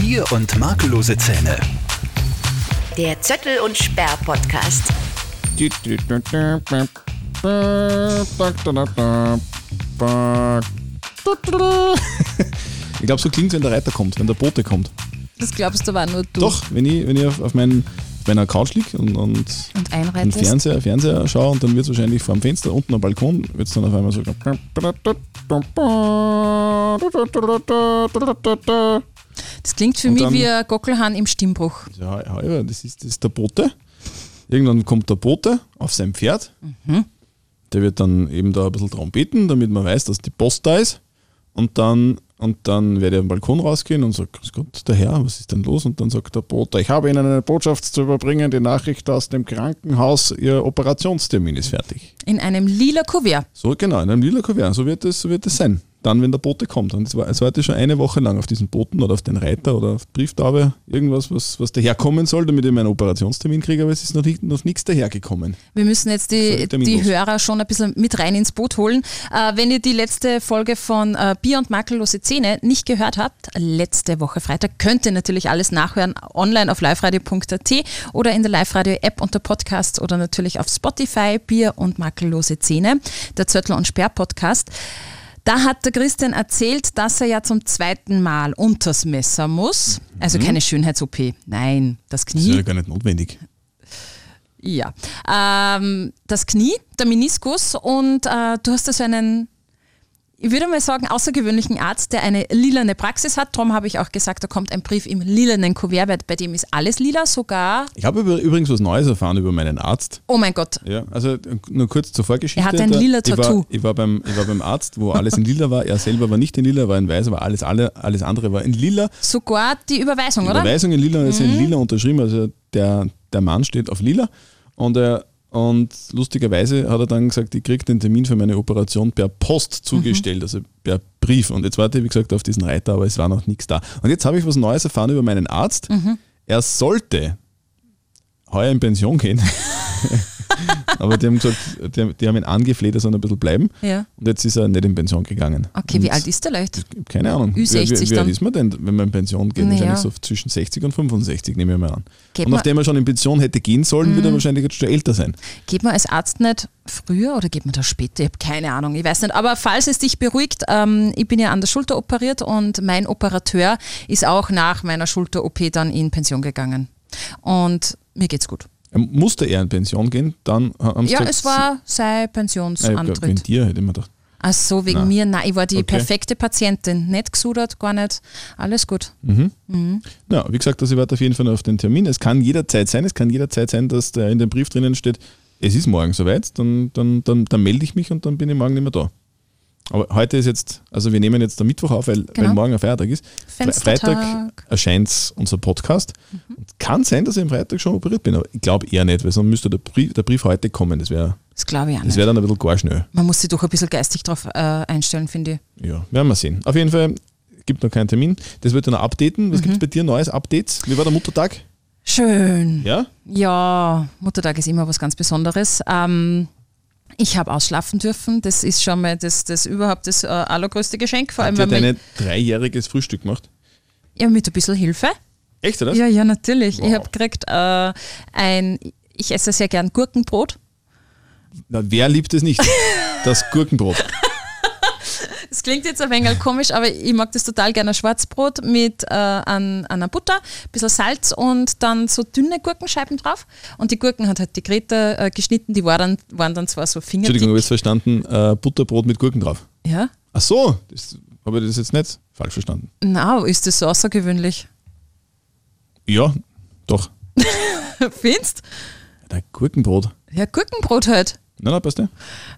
Bier und makellose Zähne. Der Zöttel und Sperr Podcast. Ich glaube, so klingt es, wenn der Reiter kommt, wenn der Bote kommt. Das glaubst du aber nur du. Doch, wenn ich, wenn ich auf, auf, meinen, meiner Couch liege und, und, Und einen. Fernseher, Fernseher schaue und dann wird es wahrscheinlich vor dem Fenster unten am Balkon, wird es dann auf einmal so. Das klingt für Und mich wie ein Gockelhahn im Stimmbruch. Ja, ja, das ist, das ist der Bote. Irgendwann kommt der Bote auf sein Pferd. Der wird dann eben da ein bisschen drum beten, damit man weiß, dass die Post da ist. Und dann, und dann werde ich am Balkon rausgehen und sage, Grüß Gott, der Herr, was ist denn los? Und dann sagt der Bote, ich habe Ihnen eine Botschaft zu überbringen, die Nachricht aus dem Krankenhaus, Ihr Operationstermin ist fertig. In einem lila Kuvert. So genau, in einem lila Kuvert, so wird es so wird es sein. Dann, wenn der Bote kommt. Und es war, es war jetzt schon eine Woche lang auf diesen Boten oder auf den Reiter oder auf Brieftaube irgendwas, was, was daherkommen soll, damit ich meinen Operationstermin kriege, aber es ist noch, nicht, noch nichts dahergekommen. Wir müssen jetzt die, die Hörer schon ein bisschen mit rein ins Boot holen. Äh, wenn ihr die letzte Folge von äh, Bier und makellose Zähne nicht gehört habt, letzte Woche Freitag, könnt ihr natürlich alles nachhören online auf liveradio.at oder in der Live-Radio-App unter Podcast oder natürlich auf Spotify, Bier und makellose Zähne, der Zöttl und Sperr Podcast. Da hat der Christian erzählt, dass er ja zum zweiten Mal unters Messer muss. Also keine Schönheits-OP. Nein, das Das ist Knie. ja gar nicht notwendig. Ja, ähm, das Knie, der Meniskus und äh, du hast also einen, ich würde mal sagen, außergewöhnlichen Arzt, der eine lilane Praxis hat. Darum habe ich auch gesagt, da kommt ein Brief im lilanen Kuvert, bei dem ist alles lila, sogar, Ich habe übrigens was Neues erfahren über meinen Arzt. oh mein Gott, Ja, also äh, nur kurz zur Vorgeschichte. Er hat ein lila ich Tattoo. war, ich, war beim, ich war beim Arzt, wo alles in lila war. Er selber war nicht in lila, war in weiß, aber alles, alle, alles andere war in lila. sogar die Überweisung, oder? Überweisung in lila, ist in lila unterschrieben, also der, der Mann steht auf lila und er und lustigerweise hat er dann gesagt, ich kriege den Termin für meine Operation per Post zugestellt, also per Brief. Und jetzt warte ich, wie gesagt, auf diesen Reiter, aber es war noch nichts da. Und jetzt habe ich was Neues erfahren über meinen Arzt. Er sollte heuer in Pension gehen. aber die haben gesagt, die, die haben ihn angefleht, er soll ein bisschen bleiben. Ja. Und jetzt ist er nicht in Pension gegangen. Okay, wie Und alt ist der leicht? keine Ahnung. Ü60 wie, wie, wie alt ist man denn, wenn man in Pension geht? Naja. Wahrscheinlich so zwischen 60 und 65, nehme ich mal an. Geht und nachdem er schon in Pension hätte gehen sollen, wird er wahrscheinlich jetzt schon älter sein. Geht man als Arzt nicht früher oder geht man da später? Ich habe keine Ahnung, ich weiß nicht. Aber falls es dich beruhigt, ähm, ich bin ja an der Schulter operiert und mein Operateur ist auch nach meiner Schulter-OP dann in Pension gegangen. Und mir geht's gut. Er musste er in Pension gehen, dann haben sie Ja, es war sein glaub, wegen Pensionsantritt. dir hätte ich mir gedacht. Ach so, wegen Nein. mir. Nein, ich war die Okay. perfekte Patientin. Nicht gesudert, gar nicht. Alles gut. Ja, wie gesagt, also ich warte auf jeden Fall auf den Termin. Es kann jederzeit sein, es kann jederzeit sein, dass da in dem Brief drinnen steht, es ist morgen soweit, dann, dann, dann, dann melde ich mich und dann bin ich morgen nicht mehr da. Aber heute ist jetzt, also wir nehmen jetzt am Mittwoch auf, weil, weil Genau. morgen ein Feiertag ist. Freitag erscheint unser Podcast. Und kann sein, dass ich am Freitag schon operiert bin, aber ich glaube eher nicht, weil sonst müsste der Brief, der Brief heute kommen. Das wäre Das glaube ich auch das nicht. wär dann ein bisschen gar schnell. Man muss sich doch ein bisschen geistig drauf äh, einstellen, finde ich. Ja, werden wir sehen. Auf jeden Fall gibt noch keinen Termin. Das wird dann noch updaten. Was gibt es bei dir Neues? Updates? Wie war der Muttertag? Schön. Ja? Ja, Muttertag ist immer was ganz Besonderes. Ähm, ich habe ausschlafen dürfen. Das ist schon mal das, das überhaupt das äh, allergrößte Geschenk. Vor allem, Hat dir wenn man, dein dreijähriges Frühstück gemacht? ja, mit ein bisschen Hilfe. Echt, oder? Ja, ja, natürlich. Wow. Ich habe gekriegt äh, ein, ich esse sehr gern Gurkenbrot. Na, wer liebt es nicht? Das Gurkenbrot. Das klingt jetzt ein wenig komisch, aber ich mag das total gerne. Schwarzbrot mit äh, an, einer Butter, ein bisschen Salz und dann so dünne Gurkenscheiben drauf. Und die Gurken hat halt die Grete äh, geschnitten, die war dann, waren dann zwar so fingerdick. Entschuldigung, ich habe jetzt verstanden, äh, Butterbrot mit Gurken drauf. Ja? Ach so, habe ich das jetzt nicht falsch verstanden? Na, ist das so außergewöhnlich? Ja, doch. Findest? Der Gurkenbrot. Ja, Gurkenbrot halt. Na, na, passt ja.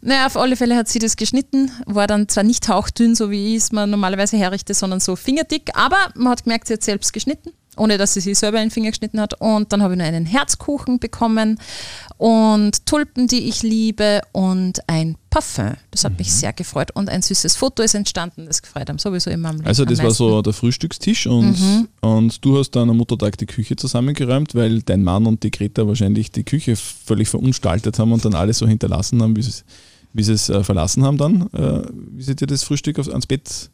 Naja, auf alle Fälle hat sie das geschnitten, war dann zwar nicht hauchdünn, so wie ich es mir normalerweise herrichte, sondern so fingerdick, aber man hat gemerkt, sie hat selbst geschnitten, ohne dass sie sich selber in den Finger geschnitten hat. Und dann habe ich noch einen Herzkuchen bekommen und Tulpen, die ich liebe und ein Parfum. Das hat Mhm. mich sehr gefreut. Und ein süßes Foto ist entstanden, das gefreut haben sowieso immer am Leben. Also, das am war. Mhm. so der Frühstückstisch und, und du hast dann am Muttertag die Küche zusammengeräumt, weil dein Mann und die Greta wahrscheinlich die Küche völlig verunstaltet haben und dann alles so hinterlassen haben, wie sie es, wie sie es äh, verlassen haben dann. Äh, wie sie dir das Frühstück aufs, ans Bett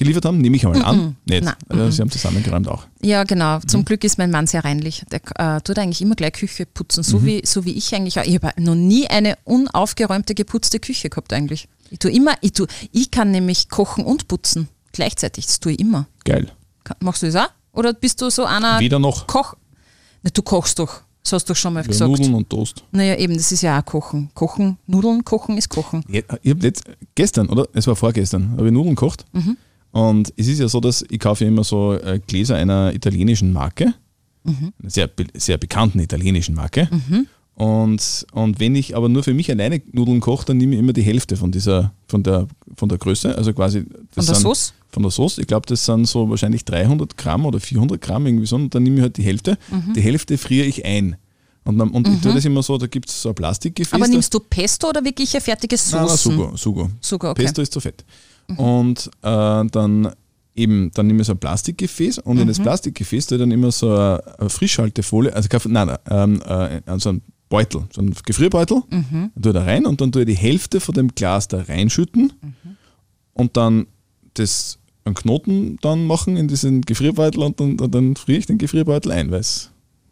geliefert haben, nehme ich einmal an. Nicht. Nein. Also, sie haben zusammengeräumt auch. Ja, genau. Mhm. Zum Glück ist mein Mann sehr reinlich. Der äh, tut eigentlich immer gleich Küche putzen, Mhm. so, wie, so wie ich eigentlich auch. Ich habe noch nie eine unaufgeräumte, geputzte Küche gehabt eigentlich. Ich tue immer, ich, tu, ich kann nämlich kochen und putzen gleichzeitig. Das tue ich immer. Geil. Machst du das auch? Oder bist du so einer Weder noch. Koch? Na, du kochst doch. Das hast du doch schon mal Ja, gesagt. Nudeln und Toast. Naja, eben, das ist ja auch Kochen. Kochen, Nudeln, Kochen ist Kochen. Ja, Ich habe jetzt gestern, oder? Es war vorgestern, habe ich Nudeln gekocht. Mhm. Und es ist ja so, dass ich kaufe ja immer so äh, Gläser einer italienischen Marke, Mhm. einer sehr, sehr bekannten italienischen Marke. Und, und wenn ich aber nur für mich alleine Nudeln koche, dann nehme ich immer die Hälfte von dieser, von der, von der Größe. Also quasi Von der sind- Sauce? Von der Sauce. Ich glaube, das sind so wahrscheinlich 300 Gramm oder 400 Gramm irgendwie so. Und dann nehme ich halt die Hälfte. Mhm. Die Hälfte friere ich ein. Und, dann, und ich tue das immer so, da gibt es so ein Plastikgefäß. Aber nimmst du Pesto oder wirklich ein fertiges Nein, nein, Soßen? Sugo, Sugo. Sugo, okay. Mhm. Pesto ist zu fett. Und äh, dann eben, dann nehme ich so ein Plastikgefäß und in das Mhm. Plastikgefäß tue ich dann immer so eine, Frischhaltefolie, also nein, nein, ähm, äh, also ein Beutel, so ein Gefrierbeutel, Mhm. tue ich da rein und dann tue ich die Hälfte von dem Glas da reinschütten Mhm. und dann das einen Knoten dann machen in diesen Gefrierbeutel und dann, dann, friere ich den Gefrierbeutel ein, weil's,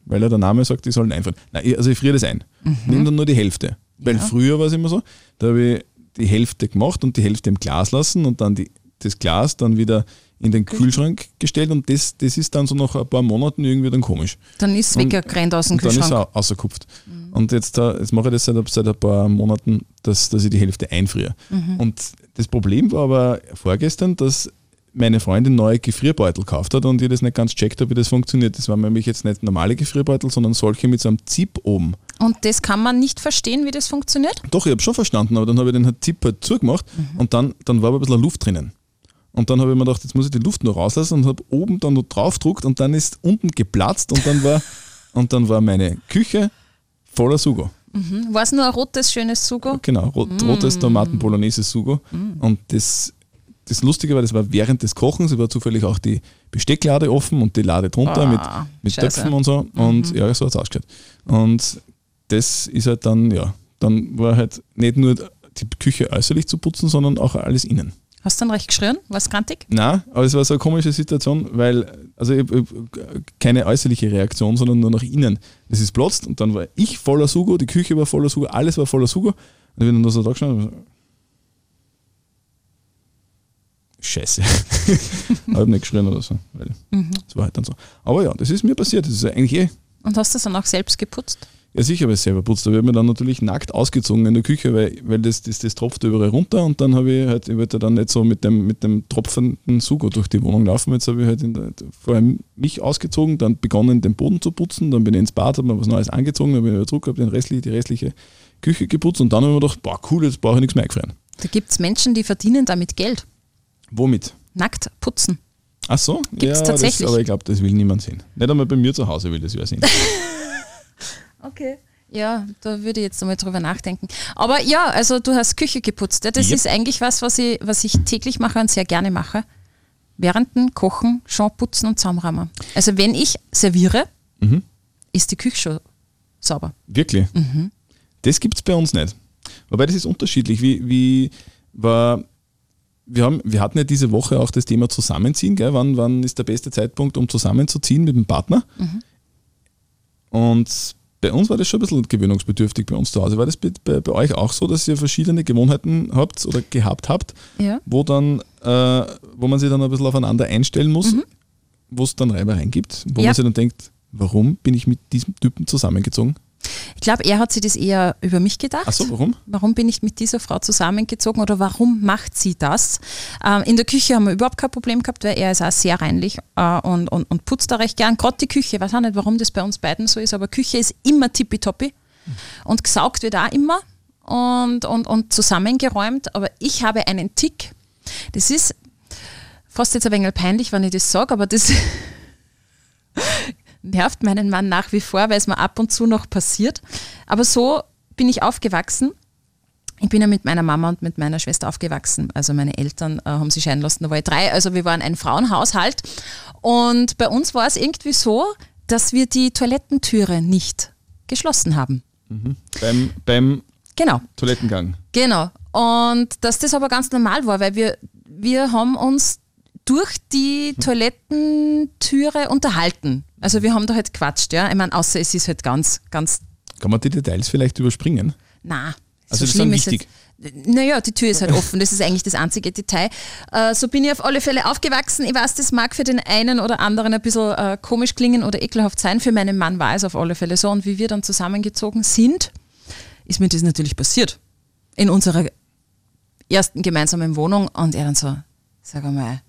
weil ja der Name sagt, die sollen einfahren. Nein, also ich friere das ein. Nehme dann nur die Hälfte. Weil Mhm. Ja. früher war es immer so, da habe ich die Hälfte gemacht und die Hälfte im Glas lassen und dann die, das Glas dann wieder in den Kühlschrank gestellt und das, das ist dann so nach ein paar Monaten irgendwie dann komisch. Dann ist es weggerannt aus dem Und dann ist Kühlschrank. er ausgekupft. Und jetzt, da, jetzt mache ich das seit, seit ein paar Monaten, dass, dass ich die Hälfte einfriere. Und das Problem war aber vorgestern, dass meine Freundin neue Gefrierbeutel gekauft hat und ich das nicht ganz checkt habe, wie das funktioniert. Das waren nämlich jetzt nicht normale Gefrierbeutel, sondern solche mit so einem Zip oben. Und das kann man nicht verstehen, wie das funktioniert? Doch, ich habe schon verstanden, aber dann habe ich den halt Zip halt zugemacht und dann, dann war aber ein bisschen Luft drinnen. Und dann habe ich mir gedacht, jetzt muss ich die Luft noch rauslassen und habe oben dann noch drauf gedruckt und dann ist unten geplatzt und dann war, und dann war meine Küche voller Sugo. Mhm. War es nur ein rotes, schönes Sugo? Genau, rot, rotes Tomaten-Bolognese-Sugo. Und das, das Lustige war, das war während des Kochens, es war zufällig auch die Bestecklade offen und die Lade drunter Ah, mit, mit scheiße. Töpfen und so. Und ja, so hat es ausgeschaut. Und das ist halt dann, ja, dann war halt nicht nur die Küche äußerlich zu putzen, sondern auch alles innen. Hast du dann recht geschrien? War es grantig? Na, aber es war so eine komische Situation, weil, also ich, ich, keine äußerliche Reaktion, sondern nur nach innen. Es ist platzt und dann war ich voller Sugo, die Küche war voller Sugo, alles war voller Sugo. Und ich bin dann da so da gestanden. Scheiße. ich habe nicht geschrien oder so, weil es war halt dann so. Aber ja, das ist mir passiert. Das ist eigentlich eh. Und hast du es dann auch selbst geputzt? Ja, sicher habe ich es selber putzt. Da wird mir dann natürlich nackt ausgezogen in der Küche, weil, weil das, das, das tropft überall runter und dann habe ich halt, ich wollte dann nicht so mit dem, mit dem tropfenden Sugo durch die Wohnung laufen. Jetzt habe ich halt der, vorher mich ausgezogen, dann begonnen, den Boden zu putzen, dann bin ich ins Bad, habe mir was Neues angezogen, dann bin ich wieder zurück, habe den die restliche Küche geputzt und dann habe ich mir gedacht, boah, cool, jetzt brauche ich nichts mehr eingefrieren. Da gibt es Menschen, die verdienen damit Geld. Womit? Nackt putzen. Ach so? Gibt's ja, tatsächlich. Das, aber ich glaube, das will niemand sehen. Nicht einmal bei mir zu Hause will das wer sehen. Okay. Ja, da würde ich jetzt einmal drüber nachdenken. Aber ja, also du hast Küche geputzt. Ja? Das Yep. ist eigentlich was, was ich, was ich täglich mache und sehr gerne mache. Während dem Kochen schon putzen und zusammenräumen. Also wenn ich serviere, Mhm. ist die Küche schon sauber. Wirklich? Das gibt es bei uns nicht. Wobei das ist unterschiedlich. Wie, wie war, wir, haben, wir hatten ja diese Woche auch das Thema Zusammenziehen. Gell? Wann, wann ist der beste Zeitpunkt, um zusammenzuziehen mit dem Partner? Und bei uns war das schon ein bisschen gewöhnungsbedürftig bei uns zu Hause. War das bei, bei, euch auch so, dass ihr verschiedene Gewohnheiten habt oder gehabt habt, Ja. wo, dann, äh, wo man sich dann ein bisschen aufeinander einstellen muss, wo es dann Reibereien gibt, wo Ja. man sich dann denkt, warum bin ich mit diesem Typen zusammengezogen? Ich glaube, er hat sich das eher über mich gedacht. Ach so, warum? Warum bin ich mit dieser Frau zusammengezogen oder warum macht sie das? Ähm, in der Küche haben wir überhaupt kein Problem gehabt, weil er ist auch sehr reinlich äh, und, und, und putzt da recht gern. Gerade die Küche, ich weiß auch nicht, warum das bei uns beiden so ist, aber Küche ist immer tippitoppi und gesaugt wird auch immer und, und, und zusammengeräumt. Aber ich habe einen Tick, das ist fast jetzt ein wenig peinlich, wenn ich das sage, aber das nervt meinen Mann nach wie vor, weil es mir ab und zu noch passiert. Aber so bin ich aufgewachsen. Ich bin ja mit meiner Mama und mit meiner Schwester aufgewachsen. Also meine Eltern äh, haben sich scheiden lassen, da war ich drei. Also wir waren ein Frauenhaushalt. Und bei uns war es irgendwie so, dass wir die Toilettentüre nicht geschlossen haben. Beim, beim Genau. Toilettengang. Genau. Und dass das aber ganz normal war, weil wir, wir haben uns durch die Toilettentüre unterhalten. Also wir haben da halt quatscht, ja. Ich meine, außer es ist halt ganz, ganz, Kann man die Details vielleicht überspringen? na. Also das ist wichtig. jetzt- Naja, die Tür ist halt offen, das ist eigentlich das einzige Detail. Äh, so bin ich auf alle Fälle aufgewachsen. Ich weiß, das mag für den einen oder anderen ein bisschen äh, komisch klingen oder ekelhaft sein. Für meinen Mann war es auf alle Fälle so. Und wie wir dann zusammengezogen sind, ist mir das natürlich passiert. In unserer ersten gemeinsamen Wohnung. Und er dann so, sag einmal,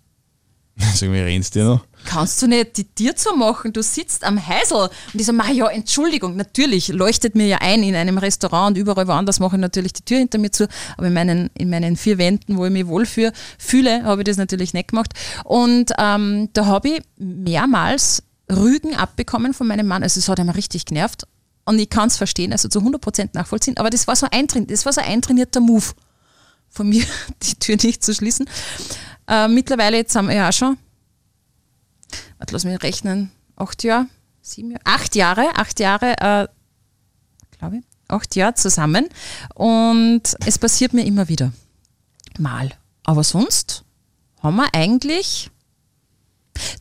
Sag mal, rennst du noch? kannst du nicht die Tür zu machen? Du sitzt am Heisel. Und ich so, "Ma, ja, Entschuldigung, natürlich leuchtet mir ja ein in einem Restaurant und überall woanders mache ich natürlich die Tür hinter mir zu. Aber in meinen, in meinen vier Wänden, wo ich mich wohlfühle, fühle, habe ich das natürlich nicht gemacht. Und ähm, da habe ich mehrmals Rügen abbekommen von meinem Mann. Also es hat einmal richtig genervt. Und ich kann es verstehen, also zu 100% nachvollziehen. Aber das war so ein, das war so ein eintrainierter Move von mir, die Tür nicht zu schließen. Äh, mittlerweile, jetzt haben wir ja auch schon, warte, lass mich rechnen, acht Jahre, sieben Jahre, acht Jahre, acht Jahre, äh, glaube ich, acht Jahre zusammen. Und es passiert mir immer wieder. Mal. Aber sonst haben wir eigentlich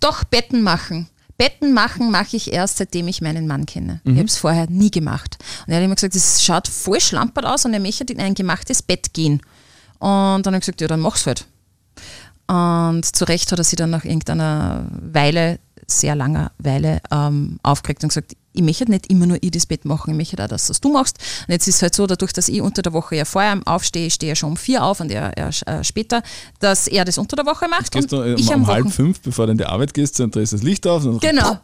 doch Betten machen. Betten machen mache ich erst, seitdem ich meinen Mann kenne. Ich habe es vorher nie gemacht. Und er hat immer gesagt, das schaut voll schlampert aus und er möchte in ein gemachtes Bett gehen. Und dann habe ich gesagt, ja, dann mach's halt. Und zu Recht hat er sich dann nach irgendeiner Weile, sehr langer Weile, ähm, aufgeregt und gesagt, ich möchte nicht immer nur ich das Bett machen, ich möchte auch, dass das du machst. Und jetzt ist es halt so, dadurch, dass ich unter der Woche ja vorher aufstehe, ich stehe ja schon um vier auf und er, er äh, später, dass er das unter der Woche macht Gehst und du ich um, am um halb Wochen- fünf, bevor du in die Arbeit gehst, dann drehst du das Licht auf und Genau.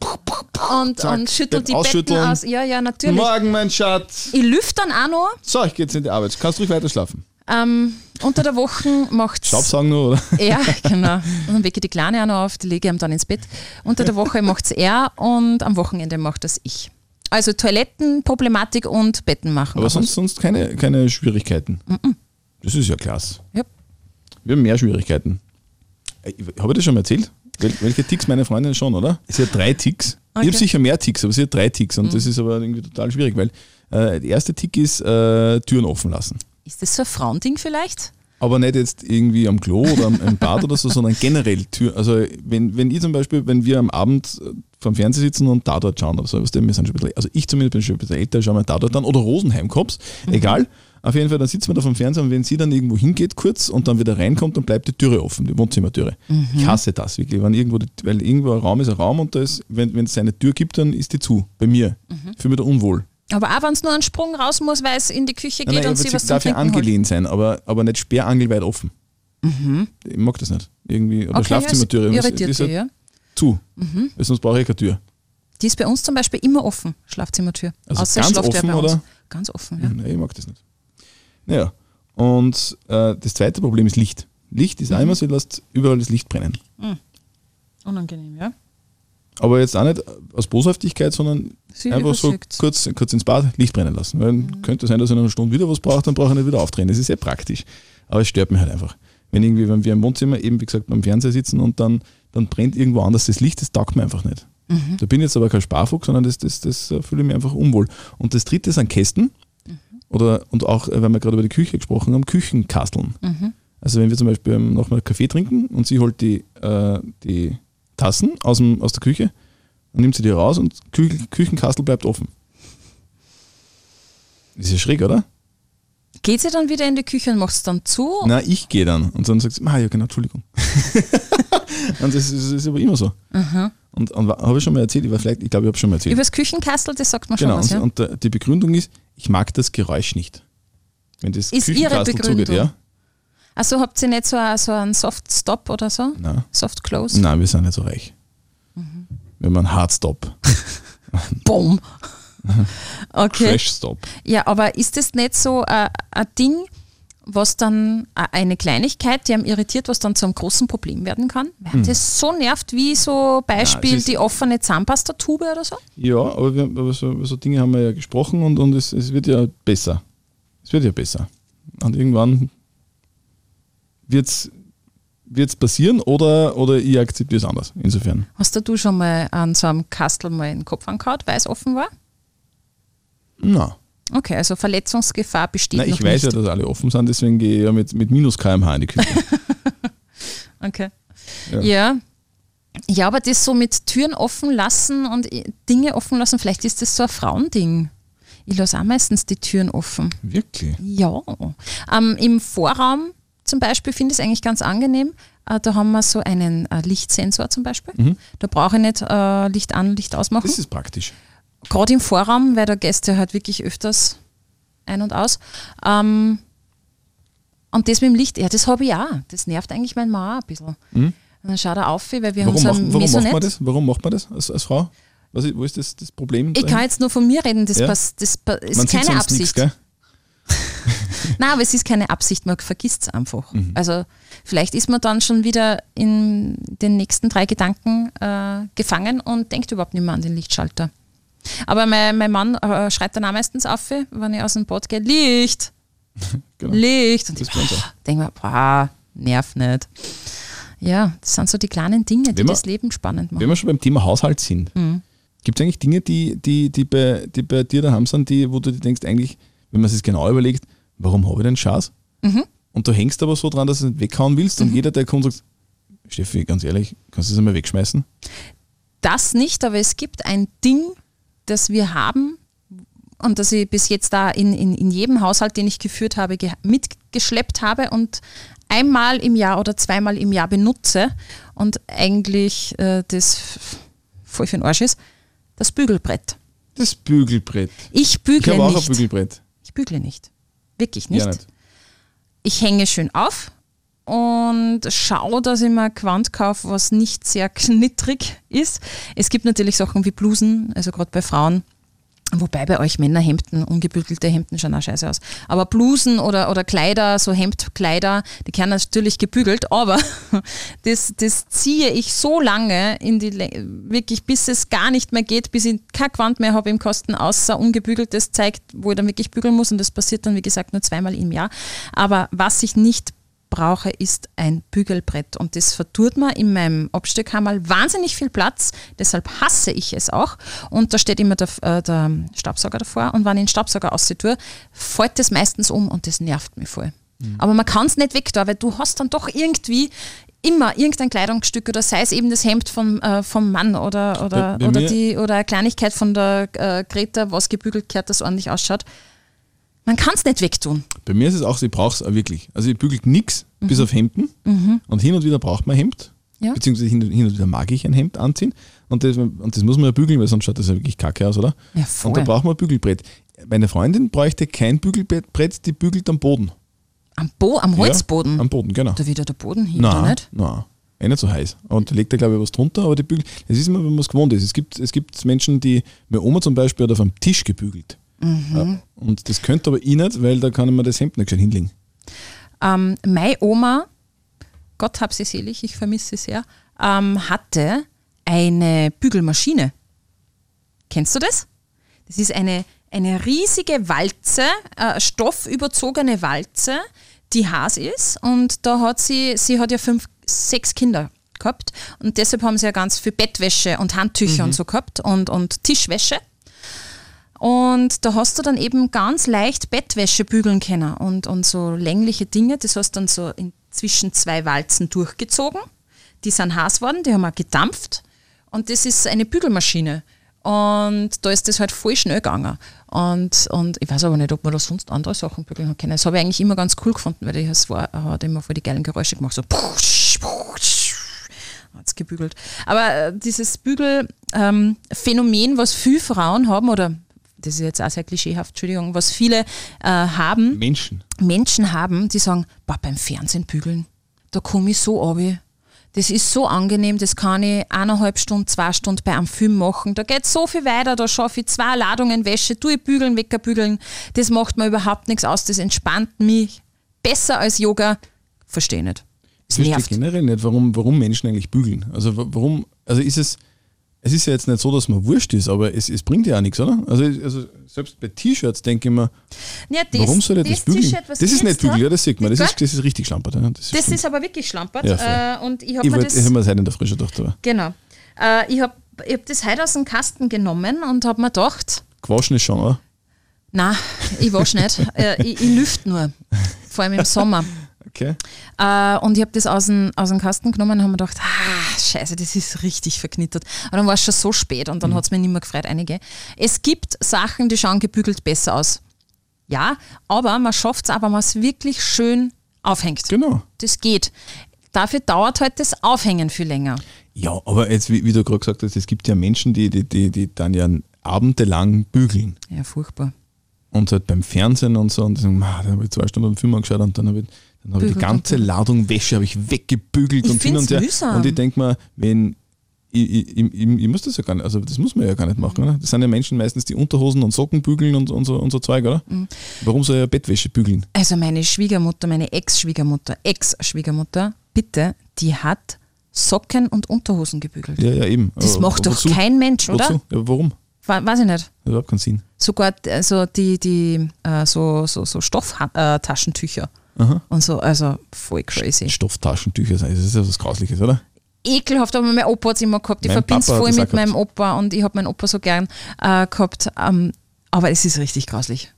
Und, Zack, und schüttelt die Betten aus. Ja, ja, natürlich. Morgen, mein Schatz. Ich lüfte dann auch noch. So, ich gehe jetzt in die Arbeit. Kannst du ruhig weiter schlafen? Ähm, unter der Woche macht Staubsaugen nur, oder? Ja, genau. Und dann wecke ich die Kleine auch noch auf, die lege ich ihm dann ins Bett. Unter der Woche macht es er und am Wochenende macht das ich. Also Toilettenproblematik und Betten machen. Aber sonst, sonst keine, keine Schwierigkeiten. Das ist ja klasse. Ja. Wir haben mehr Schwierigkeiten. Äh, Habe ich das schon mal erzählt? Wel welche Ticks meine Freundin schon, oder? Sie hat drei Ticks. Ich Okay. habe sicher mehr Ticks, aber sie hat drei Ticks und das ist aber irgendwie total schwierig, weil äh, der erste Tick ist äh, Türen offen lassen. Ist das so ein Frauending vielleicht? Aber nicht jetzt irgendwie am Klo oder am, im Bad oder so, sondern generell Tür. Also wenn, wenn ich zum Beispiel, wenn wir am Abend äh, vorm Fernseher sitzen und da dort schauen oder so, was denn, wir sind schon ein bisschen, also ich zumindest bin schon ein bisschen älter, schauen wir da dort dann oder Rosenheim Cops, egal. Auf jeden Fall, dann sitzen wir da vom Fernseher und wenn sie dann irgendwo hingeht kurz und dann wieder reinkommt, dann bleibt die Türe offen, die Wohnzimmertüre. Ich hasse das wirklich, wenn irgendwo, die, weil irgendwo ein Raum ist ein Raum und da ist, wenn es eine Tür gibt, dann ist die zu, bei mir. Fühle mich da unwohl. Aber auch wenn es nur einen Sprung raus muss, weil es in die Küche geht Nein, und sie aber was sie zum darf ja Trinken holt. angelehnt sein, aber, aber nicht sperrangelweit offen. Ich mag das nicht. Irgendwie, oder Okay, Schlafzimmertüre. ja, die ist dich, ja zu. Weil sonst brauche ich keine Tür. Die ist bei uns zum Beispiel immer offen, Schlafzimmertür. Also Außer ganz offen, bei uns. oder? Ganz offen, ja. Nein, ich mag das nicht. Naja, und äh, das zweite Problem ist Licht. Licht ist auch immer so, lasst überall das Licht brennen. Unangenehm, ja. Aber jetzt auch nicht aus Boshaftigkeit, sondern Sie einfach so kurz, kurz ins Bad Licht brennen lassen. Weil könnte sein, dass ich in einer Stunde wieder was brauche, dann brauche ich nicht wieder aufdrehen. Das ist sehr praktisch. Aber es stört mich halt einfach. Wenn irgendwie, wenn wir im Wohnzimmer eben, wie gesagt, beim Fernseher sitzen und dann, dann brennt irgendwo anders das Licht, das taugt mir einfach nicht. Da bin ich jetzt aber kein Sparfuchs, sondern das, das, das fühle ich mich einfach unwohl. Und das dritte sind Kästen. Oder, und auch, äh, weil wir gerade über die Küche gesprochen haben, Küchenkasteln. Also wenn wir zum Beispiel ähm, nochmal Kaffee trinken und sie holt die, äh, die Tassen aus, dem, aus der Küche und nimmt sie die raus und Kü Küchenkastel bleibt offen. Ist ja schräg, oder? Geht sie dann wieder in die Küche und macht es dann zu? Na, ich gehe dann und dann sagt sie, ah ja genau, Entschuldigung. und das ist, das ist aber immer so. Und, und habe ich schon mal erzählt, ich, vielleicht, ich glaube, ich habe schon mal erzählt. Übers Küchenkastel, das sagt man genau, schon was, ja? und, und der- die Begründung ist, ich mag das Geräusch nicht. Wenn das Ist Küchenkastel zugeht, ja. Also habt ihr nicht so, so einen Soft Stop oder so? Nein. Soft Close? Nein, wir sind nicht so reich. Wir haben einen Hardstop, Boom. Okay. Fresh Stop. Ja, aber ist das nicht so äh, ein Ding, was dann äh, eine Kleinigkeit, die einem irritiert, was dann zu einem großen Problem werden kann? Weil das so nervt wie so Beispiel Hm. ist- die offene Zahnpastatube oder so? Ja, aber, wir, aber so, über so Dinge haben wir ja gesprochen und, und es, es wird ja besser. Es wird ja besser. Und irgendwann wird es passieren oder, oder ich akzeptiere es anders. Insofern. Hast du schon mal an so einem Kastel mal in den Kopf angehauen, weil es offen war? Na, Okay, also Verletzungsgefahr besteht noch ich weiß nicht. ja, dass alle offen sind, deswegen gehe ich ja mit, mit minus kmh in die Küche. Okay. Ja. Ja. ja. aber das so mit Türen offen lassen und Dinge offen lassen, vielleicht ist das so ein Frauending. Ich lasse auch meistens die Türen offen. Wirklich? Ja. Ähm, Im Vorraum zum Beispiel finde ich es eigentlich ganz angenehm. Äh, da haben wir so einen äh, Lichtsensor zum Beispiel. Da brauche ich nicht äh, Licht an, Licht ausmachen. Das ist praktisch. Gerade im Vorraum, weil da Gäste halt wirklich öfters ein- und aus. Ähm, und das mit dem Licht, ja, das habe ich auch. Das nervt eigentlich mein Mann auch ein bisschen. Und dann schaut er auf, weil wir Warum, haben so macht, ein warum macht Maisonette. man das? Warum macht man das als, als Frau? Was wo ist das, das Problem? Ich kann jetzt nur von mir reden, das, Ja. pass, das ist man keine Absicht. gell? Nein, aber es ist keine Absicht, man vergisst es einfach. Mhm. Also vielleicht ist man dann schon wieder in den nächsten drei Gedanken äh, gefangen und denkt überhaupt nicht mehr an den Lichtschalter. Aber mein, mein Mann äh, schreit dann auch meistens auf, wenn ich aus dem Bad gehe, Licht, Genau. Licht. Und Das ich auch. denke mir, boah, nerv nicht. Ja, das sind so die kleinen Dinge, die man- das Leben spannend machen. Wenn wir schon beim Thema Haushalt sind, Mhm. gibt es eigentlich Dinge, die, die, die, bei, die bei dir daheim sind, die, wo du dir denkst, eigentlich, wenn man sich genau überlegt, warum habe ich den Schatz? Mhm. Und du hängst aber so dran, dass du es nicht weghauen willst und jeder, der kommt, sagt, Steffi, ganz ehrlich, kannst du das einmal wegschmeißen? das nicht, aber es gibt ein Ding, das wir haben und das ich bis jetzt da in, in, in jedem Haushalt, den ich geführt habe, ge mitgeschleppt habe und einmal im Jahr oder zweimal im Jahr benutze und eigentlich äh, das voll für den Arsch ist, das Bügelbrett. Das Bügelbrett. Ich Ich bügle habe auch ein nicht. Bügelbrett. Ich bügle nicht. Wirklich nicht. Ja, nicht. Ich hänge schön auf und schaue, dass ich mir Quant kaufe, was nicht sehr knittrig ist. Es gibt natürlich Sachen wie Blusen, also gerade bei Frauen. Wobei bei euch Männerhemden, ungebügelte Hemden schauen auch scheiße aus. Aber Blusen oder, oder Kleider, so Hemdkleider, die werden natürlich gebügelt, aber das, das ziehe ich so lange in die wirklich bis es gar nicht mehr geht, bis ich kein Quant mehr habe im Kosten, außer ungebügeltes zeigt, wo ich dann wirklich bügeln muss und das passiert dann, wie gesagt, nur zweimal im Jahr. Aber was ich nicht brauche, ist ein Bügelbrett. Und das vertut mir in meinem Abstellkammer wahnsinnig viel Platz. Deshalb hasse ich es auch. Und da steht immer der, äh, der Staubsauger davor. Und wenn ich den Staubsauger ausziehe, fällt das meistens um und das nervt mich voll. Aber man kann es nicht wegtun, weil du hast dann doch irgendwie immer irgendein Kleidungsstück oder sei es eben das Hemd vom, äh, vom Mann oder, oder, Bei- bei oder, die, oder eine Kleinigkeit von der äh, Greta, was gebügelt gehört, das ordentlich ausschaut. Man kann es nicht wegtun. Bei mir ist es auch so, ich brauche es auch wirklich. Also ich bügelt nichts, bis auf Hemden. Und hin und wieder braucht man ein Hemd. Mhm. Ja. Beziehungsweise hin, und wieder mag ich ein Hemd anziehen. Und das, und das muss man ja bügeln, weil sonst schaut das ja wirklich kacke aus, oder? Ja, voll. Und da braucht man ein Bügelbrett. Meine Freundin bräuchte kein Bügelbrett, die bügelt am Boden. Am, Bo am Holzboden. Ja, am Boden, genau. Da wieder der Boden hin, oder Nein, nicht? nein. Eh nicht so heiß. Und da legt er, glaube ich, was drunter, aber die Bügel, das ist immer, wenn man es gewohnt ist. Es gibt, es gibt Menschen, die, meine Oma zum Beispiel hat auf einem Tisch gebügelt. Mhm. Ja, und das könnte aber ich nicht, weil da kann ich mir das Hemd nicht gescheit hinlegen. Ähm, meine Oma, Gott hab sie selig, ich vermisse sie sehr, ähm, hatte eine Bügelmaschine. Kennst du das? Das ist eine, eine riesige Walze, äh, stoffüberzogene Walze, die Has ist. Und da hat sie, sie hat ja fünf, sechs Kinder gehabt. Und deshalb haben sie ja ganz viel Bettwäsche und Handtücher und so gehabt und, und Tischwäsche. Und da hast du dann eben ganz leicht Bettwäsche bügeln können und, und so längliche Dinge. Das hast du dann so in zwischen zwei Walzen durchgezogen. Die sind heiß worden, die haben auch gedampft. Und das ist eine Bügelmaschine. Und da ist das halt voll schnell gegangen. Und, und ich weiß aber nicht, ob man da sonst andere Sachen bügeln hat können. Das habe ich eigentlich immer ganz cool gefunden, weil das war, hat immer voll die geilen Geräusche gemacht. So pusch, pusch, hat es gebügelt. Aber äh, dieses Bügelphänomen, ähm, was viele Frauen haben, oder das ist jetzt auch sehr klischeehaft, Entschuldigung, was viele äh, haben, Menschen. Menschen haben, die sagen, boah, beim Fernsehen bügeln, da komme ich so ab. Das ist so angenehm, das kann ich eineinhalb Stunden, zwei Stunden bei einem Film machen. Da geht so viel weiter, da schaffe ich zwei Ladungen Wäsche, tue ich bügeln, wecker bügeln. Das macht mir überhaupt nichts aus, das entspannt mich besser als Yoga. Verstehe nicht. Es Ich verstehe generell nicht, warum, warum Menschen eigentlich bügeln. Also wa- warum, also ist es, es ist ja jetzt nicht so, dass man wurscht ist, aber es, es bringt ja auch nichts, oder? Also, also selbst bei T-Shirts denke ich mir, Ja, das, warum soll ich das, bügeln? T-Shirt, was Das ist nicht bügeln, ja, das sieht man. Das ist, das ist richtig schlampert. Ja. Das, Das stimmt. ist aber wirklich schlampert. Ja, äh, und ich habe mir das. ich habe mir das heute in der Frische gedacht, aber Genau. Äh, ich habe ich hab das heute aus dem Kasten genommen und habe mir gedacht, gewaschen ist schon, oder? na, ich wasche nicht. äh, ich, ich lüfte nur. Vor allem im Sommer. Okay. Äh, und ich habe das aus dem, aus dem Kasten genommen und habe mir gedacht, ah, scheiße, das ist richtig verknittert. Aber dann war es schon so spät und dann Mhm. hat es mir nicht mehr gefreut, einige. Es gibt Sachen, die schauen gebügelt besser aus. Ja, aber man schafft es auch, wenn man es wirklich schön aufhängt. Genau. Das geht. Dafür dauert halt das Aufhängen viel länger. Ja, aber jetzt, wie, wie du gerade gesagt hast, es gibt ja Menschen, die, die, die, die dann ja abendelang bügeln. Ja, furchtbar. Und halt beim Fernsehen und so und die sagen, "Ma, dann habe ich zwei Stunden Film angeschaut und dann habe ich, dann habe ich die ganze Ladung Wäsche habe ich weggebügelt Ich und hin und her. mühsam. Und ich denke mir, wenn ich, ich, ich, ich muss das ja gar nicht, also das muss man ja gar nicht machen, oder? Das sind ja Menschen meistens, die Unterhosen und Socken bügeln und, und, so, und so Zeug, oder? Mhm. Warum soll ja Bettwäsche bügeln? Also meine Schwiegermutter, meine Ex-Schwiegermutter, Ex-Schwiegermutter, bitte, die hat Socken und Unterhosen gebügelt. Ja, ja, eben. Das Aber macht doch wozu? kein Mensch, oder? Wozu? Ja, warum? Wa- Weiß ich nicht. Das hat überhaupt keinen Sinn. Sogar also die, die äh, so, so, so Stofftaschentücher Aha. und so, also voll crazy. Stofftaschentücher sein, das ist ja was Grausliches, oder? Ekelhaft, aber mein Opa hat es immer gehabt. Ich verbinde es voll das mit meinem. Opa und ich habe meinen Opa so gern äh, gehabt. Ähm, aber es ist richtig grauslich.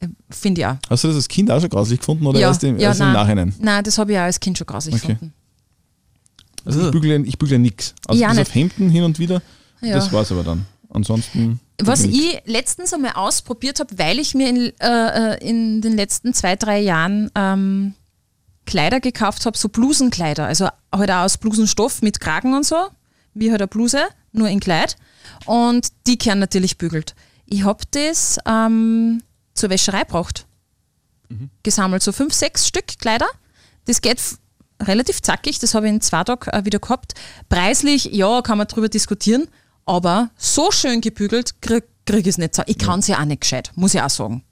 Äh, Finde ich auch. Hast du das als Kind auch schon grauslich gefunden oder erst, im, erst im nein. Nachhinein? Nein, das habe ich auch als Kind schon grauslich Okay. gefunden. Also ich bügle, ich bügle nichts. Also Ja, bis nicht. auf Hemden hin und wieder. Ja. Das war's aber dann. Ansonsten. Was ich letztens einmal ausprobiert habe, weil ich mir in, äh, äh, in den letzten zwei, drei Jahren ähm, Kleider gekauft habe, so Blusenkleider, also halt auch aus Blusenstoff mit Kragen und so, wie halt eine Bluse, nur in Kleid. Und die kehren natürlich bügelt. Ich habe das ähm, zur Wäscherei gebracht. Gesammelt, so fünf, sechs Stück Kleider. Das geht relativ zackig, das habe ich in zwei Tagen äh, wieder gehabt. Preislich, ja, kann man drüber diskutieren, aber so schön gebügelt kriege krieg ich es nicht. Ich kann es ja auch nicht gescheit, muss ich auch sagen.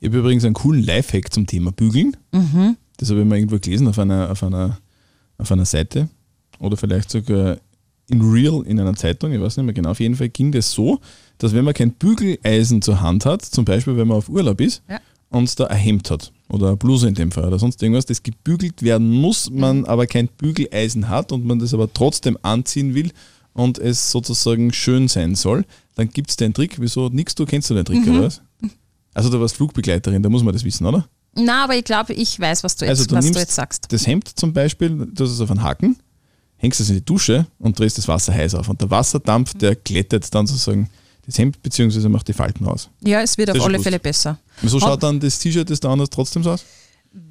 Ich habe übrigens einen coolen Lifehack zum Thema Bügeln. Mhm. Das habe ich mal irgendwo gelesen auf einer, auf, einer, auf einer Seite. Oder vielleicht sogar in real in einer Zeitung, ich weiß nicht mehr genau. Auf jeden Fall ging das so, dass wenn man kein Bügeleisen zur Hand hat, zum Beispiel wenn man auf Urlaub ist Ja. und da ein Hemd hat oder eine Bluse in dem Fall oder sonst irgendwas, das gebügelt werden muss, man aber kein Bügeleisen hat und man das aber trotzdem anziehen will und es sozusagen schön sein soll, dann gibt es den Trick. Wieso nix du kennst du den Trick, oder was? Also du warst Flugbegleiterin, da muss man das wissen, oder? Na, aber ich glaube, ich weiß, was du jetzt, Also du was nimmst du jetzt sagst. das Hemd zum Beispiel, du hast es auf einen Haken, hängst es in die Dusche und drehst das Wasser heiß auf. Und der Wasserdampf, der glättet dann sozusagen das Hemd bzw. macht die Falten raus. Ja, es wird auf Das ist alle gut. Fälle besser. Wieso Hab- schaut dann das T-Shirt, das da anders trotzdem so aus?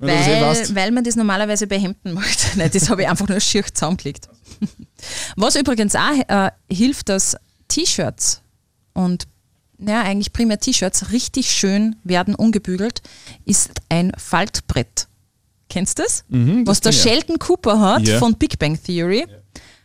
Eh Weil, weil man das normalerweise bei Hemden macht. Nein, das habe ich einfach nur schier zusammengelegt. Was übrigens auch äh, hilft, dass T-Shirts und ja, eigentlich primär T-Shirts richtig schön werden ungebügelt, ist ein Faltbrett. Kennst du das? Mhm, das Was der ja. Sheldon Cooper hat Ja. von Big Bang Theory.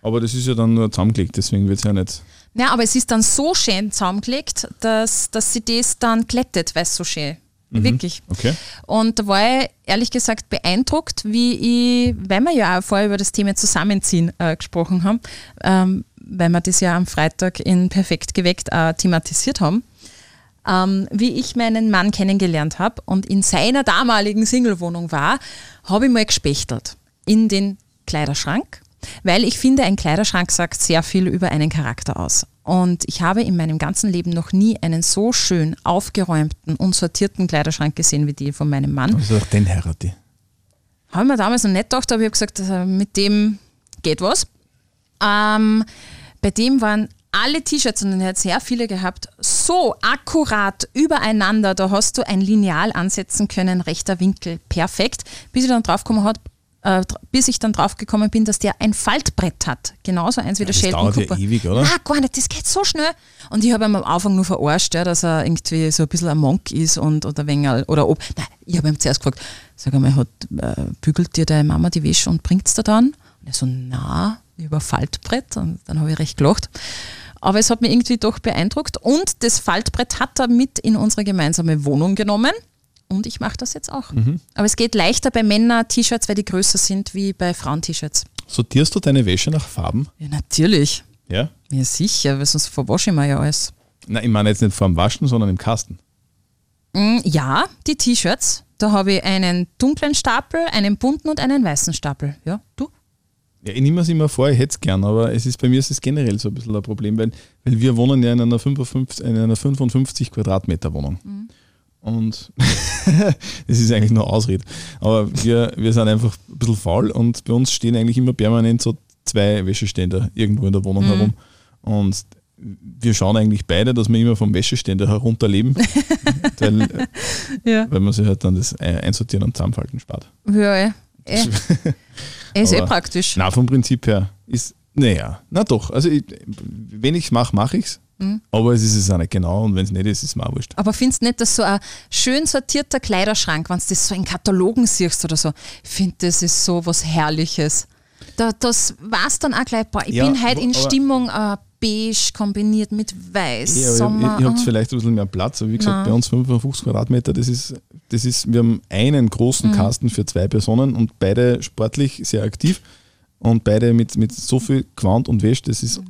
Aber das ist ja dann nur zusammengelegt, deswegen wird es ja nicht. Ja, aber es ist dann so schön zusammengelegt, dass, dass sie das dann glättet, weil es so schön Wirklich. Okay. Und da war ich ehrlich gesagt beeindruckt, wie ich, weil wir ja auch vorher über das Thema Zusammenziehen äh, gesprochen haben, ähm, weil wir das ja am Freitag in Perfekt geweckt äh, thematisiert haben, ähm, wie ich meinen Mann kennengelernt habe und in seiner damaligen Singlewohnung war, habe ich mal gespechtelt in den Kleiderschrank, weil ich finde, ein Kleiderschrank sagt sehr viel über einen Charakter aus. Und ich habe in meinem ganzen Leben noch nie einen so schön aufgeräumten und sortierten Kleiderschrank gesehen wie die von meinem Mann. Also auch den heirate. Habe ich mir damals noch nicht gedacht, aber ich habe gesagt, äh, mit dem geht was. Ähm, bei dem waren alle T-Shirts, und er hat sehr viele gehabt, so akkurat übereinander. Da hast du ein Lineal ansetzen können, rechter Winkel, perfekt. Bis ich dann draufgekommen hat, äh, bis ich dann draufgekommen bin, dass der ein Faltbrett hat. Genauso eins wie der das Sheldon dauert ja Cooper. ewig, oder? Nein, gar nicht, das geht so schnell. Und ich habe ihm am Anfang nur verarscht, ja, dass er irgendwie so ein bisschen ein Monk ist und oder Wengel oder ob. Nein, ich habe ihm zuerst gefragt, sag einmal, hat, äh, bügelt dir deine Mama die Wäsche und bringt's dir dann? Und er so, na, über Faltbrett. Und dann habe ich recht gelacht. Aber es hat mich irgendwie doch beeindruckt. Und das Faltbrett hat er mit in unsere gemeinsame Wohnung genommen. Und ich mache das jetzt auch. Aber es geht leichter bei Männer-T-Shirts, weil die größer sind, wie bei Frauen-T-Shirts. Sortierst du deine Wäsche nach Farben? Ja, natürlich. Ja. Ja, sicher, weil sonst verwasche ich mir ja alles. Nein, ich meine jetzt nicht vorm Waschen, sondern im Kasten. Mm, Ja, die T-Shirts. Da habe ich einen dunklen Stapel, einen bunten und einen weißen Stapel. Ja, du? Ja, ich nehme es immer vor, ich hätte es gern, aber es ist bei mir ist es generell so ein bisschen ein Problem, weil, weil wir wohnen ja in einer 55, in einer 55 Quadratmeter Wohnung. Und das ist eigentlich nur Ausrede. Aber wir, wir sind einfach ein bisschen faul und bei uns stehen eigentlich immer permanent so zwei Wäscheständer irgendwo in der Wohnung herum. Und wir schauen eigentlich beide, dass wir immer vom Wäscheständer herunterleben, weil, Ja. weil man sich halt dann das Einsortieren und Zusammenfalten spart. Ja, eh. eh. ist eh praktisch. Na, vom Prinzip her ist, naja, na doch. Also, ich, wenn ich es mache, mache ich es. Mhm. Aber es ist es auch nicht genau und wenn es nicht ist, ist es mir auch wurscht. Aber findest du nicht, dass so ein schön sortierter Kleiderschrank, wenn du das so in Katalogen siehst oder so, ich finde, das ist so was Herrliches. Da, das war es dann auch gleich, boah, ich Ja, bin halt in Stimmung äh, beige kombiniert mit weiß, Ja, Sommer. ihr, ihr habt ah. vielleicht ein bisschen mehr Platz, aber wie gesagt, Nein. bei uns 55 Quadratmeter, das ist, das ist, wir haben einen großen Mhm. Kasten für zwei Personen und beide sportlich sehr aktiv und beide mit, mit so viel Quant und Wäsch, das ist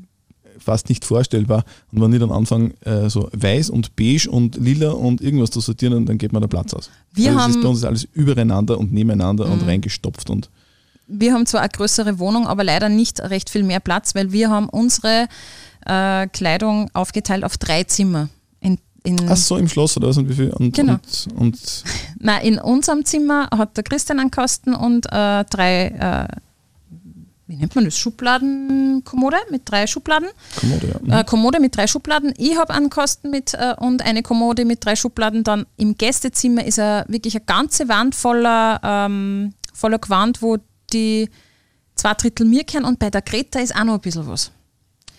fast nicht vorstellbar. Und wenn ich dann anfange, äh, so weiß und beige und lila und irgendwas zu sortieren, dann geht mir der Platz aus. Wir also das ist haben- bei uns alles übereinander und nebeneinander Mhm. und reingestopft und Wir haben zwar eine größere Wohnung, aber leider nicht recht viel mehr Platz, weil wir haben unsere äh, Kleidung aufgeteilt auf drei Zimmer. In, in, ach so im Schloss oder was und wie viel und, Genau. und, und Nein, in unserem Zimmer hat der Christian einen Kasten und äh, drei, äh, wie nennt man das, Schubladenkommode mit drei Schubladen. Kommode, ja. Äh, Kommode mit drei Schubladen. Ich habe einen Kasten mit äh, und eine Kommode mit drei Schubladen. Dann im Gästezimmer ist er wirklich eine ganze Wand voller, ähm, voller Gewand, wo die zwei Drittel mir kehren und bei der Greta ist auch noch ein bisschen was.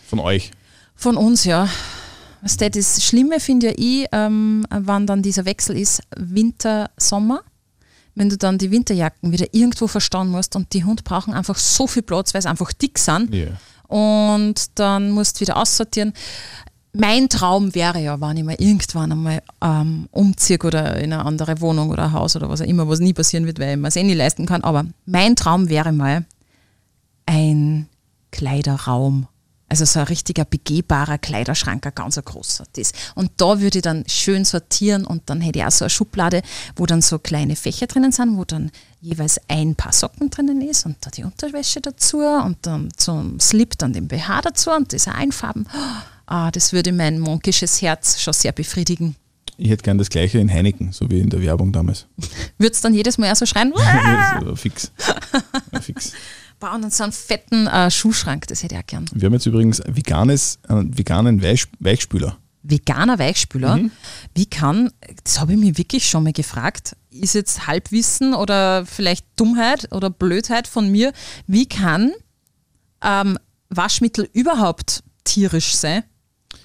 Von euch. Von uns, ja. Was das Schlimme finde ja ich, ähm, wann dann dieser Wechsel ist, Winter, Sommer. Wenn du dann die Winterjacken wieder irgendwo verstauen musst und die Hunde brauchen einfach so viel Platz, weil sie einfach dick sind Ja. und dann musst du wieder aussortieren. Mein Traum wäre ja, wenn ich mal irgendwann einmal ähm, umziehe oder in eine andere Wohnung oder ein Haus oder was auch immer, was nie passieren wird, weil ich mir es eh nie leisten kann, aber mein Traum wäre mal ein Kleiderraum. Also so ein richtiger begehbarer Kleiderschrank, ein ganz großer. Das. Und da würde ich dann schön sortieren und dann hätte ich auch so eine Schublade, wo dann so kleine Fächer drinnen sind, wo dann jeweils ein paar Socken drinnen ist und da die Unterwäsche dazu und dann zum Slip dann den BH dazu und das einfarben. Ah, das würde mein monkisches Herz schon sehr befriedigen. Ich hätte gern das gleiche in Heineken, so wie in der Werbung damals. Würde es dann jedes Mal auch so schreien? fix. Fix. Boah, und dann so einen fetten äh, Schuhschrank, das hätte ich auch gern. Wir haben jetzt übrigens veganes, einen veganen Weich, Weichspüler. veganer Weichspüler. Mhm. Wie kann, das habe ich mir wirklich schon mal gefragt, ist jetzt Halbwissen oder vielleicht Dummheit oder Blödheit von mir, wie kann ähm, Waschmittel überhaupt tierisch sein?